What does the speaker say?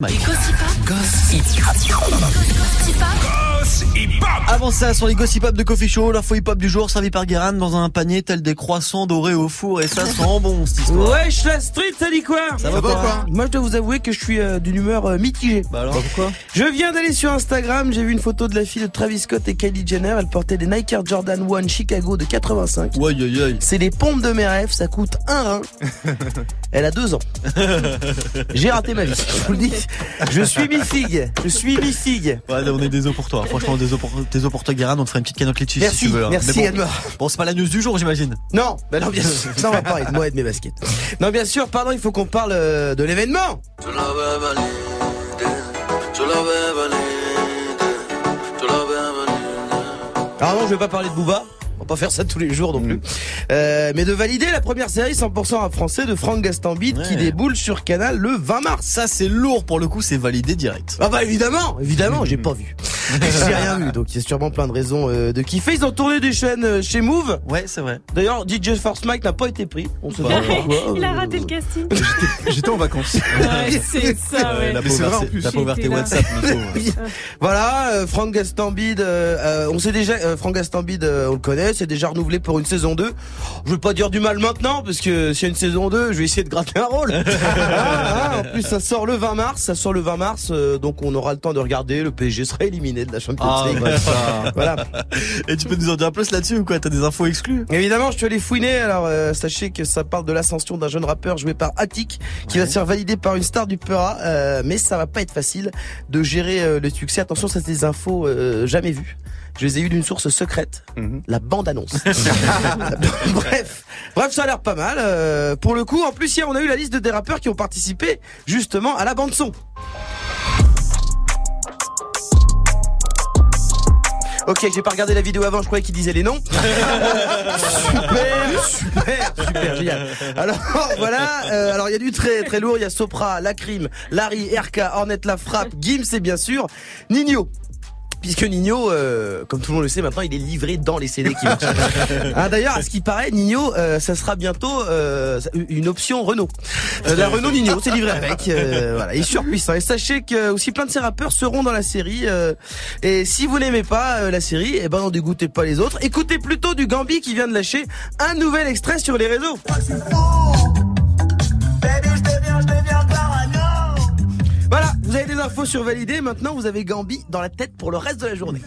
Gossipa Gossipa Gossipa Avant ça, sur les gossip up de Coffee Show, l'info hip hop du jour servi par Guérin dans un panier tel des croissants dorés au four et ça sent bon cette histoire. Wesh la street, ça dit quoi Ça va pas Moi je dois vous avouer que je suis euh, d'une humeur euh, mitigée. Bah alors pourquoi Je viens d'aller sur Instagram, j'ai vu une photo de la fille de Travis Scott et Kylie Jenner. Elle portait des Nike Air Jordan 1 Chicago de 85. Ouais aïe aïe. C'est les pompes de mes rêves, ça coûte un rein. Elle a deux ans. J'ai raté ma vie, je vous le dis. Je suis mi-figue, je suis mi-figue. Ouais, on est désolé pour toi. Franchement, désolé pour, désolé pour toi Guérin, on te fera une petite canotte litchi Merci, si tu veux. hein. merci bon, bon, c'est pas la news du jour, j'imagine. Non, bah non, bien sûr. Ça, on va parler de moi et de mes baskets. Non, bien sûr, pardon, il faut qu'on parle euh, de l'événement. Alors non, je vais pas parler de Booba. On va pas faire ça tous les jours non plus. Euh, mais de valider la première série 100% rap français de Franck Gastambide Ouais. qui déboule sur Canal le 20 mars. Ça c'est lourd pour le coup, c'est validé direct. Ah bah évidemment, évidemment, j'ai pas vu. j'ai rien vu, donc il y a sûrement plein de raisons euh, de kiffer. Ils ont tourné des chaînes euh, chez Move. Ouais, c'est vrai. D'ailleurs, DJ Force Mike n'a pas été pris. On sait Bah, pas ouais. pourquoi. Il a raté le casting. J'étais en vacances. Ouais, c'est ça, ouais. La là. WhatsApp, Nico. Voilà, euh, Franck Gastambide, euh, euh, on sait déjà, euh, Franck Gastambide, euh, on le connaît, c'est déjà renouvelé pour une saison 2. Je veux pas dire du mal maintenant, parce que s'il y a une saison 2, je vais essayer de gratter un rôle. Ah, ah, en plus, ça sort le 20 mars, ça sort le 20 mars, euh, donc on aura le temps de regarder, le PSG sera éliminé de la Champions Ah, League. ouais, ça. Voilà. Et tu peux nous en dire plus là-dessus ou quoi? T'as des infos exclues? Évidemment, je suis allé fouiner. Alors, euh, sachez que ça parle de l'ascension d'un jeune rappeur joué par Attic, qui va se faire valider par une star du Peura. euh, mais ça va pas être facile de gérer le succès. Attention, ça c'est des infos jamais vues. Je les ai eues d'une source secrète, Mhm. la bande-annonce. bref, bref, ça a l'air pas mal. euh, pour le coup, en plus, hier, on a eu la liste de des rappeurs qui ont participé justement à la bande son. Ok, j'ai pas regardé la vidéo avant, je croyais qu'il disait les noms. super, super, super, génial. Alors voilà, euh, alors il y a du très très lourd, il y a Sopra, Lacrim, Larry, RK, Hornet La Frappe, Gims et bien sûr Nino. Puisque Nino, euh, comme tout le monde le sait maintenant, il est livré dans les CD qui marchent. Ah, D'ailleurs, à ce qui paraît, Nino, euh, ça sera bientôt euh, une option Renault. Euh, la Renault Nino, c'est livré avec. euh, voilà, il est surpuissant. Et sachez que aussi plein de ces rappeurs seront dans la série. euh, et si vous n'aimez pas euh, la série, eh ben, n'en dégoûtez pas les autres. Écoutez plutôt du Gambi qui vient de lâcher un nouvel extrait sur les réseaux. Infos sur validé. Maintenant, vous avez Gambi dans la tête pour le reste de la journée.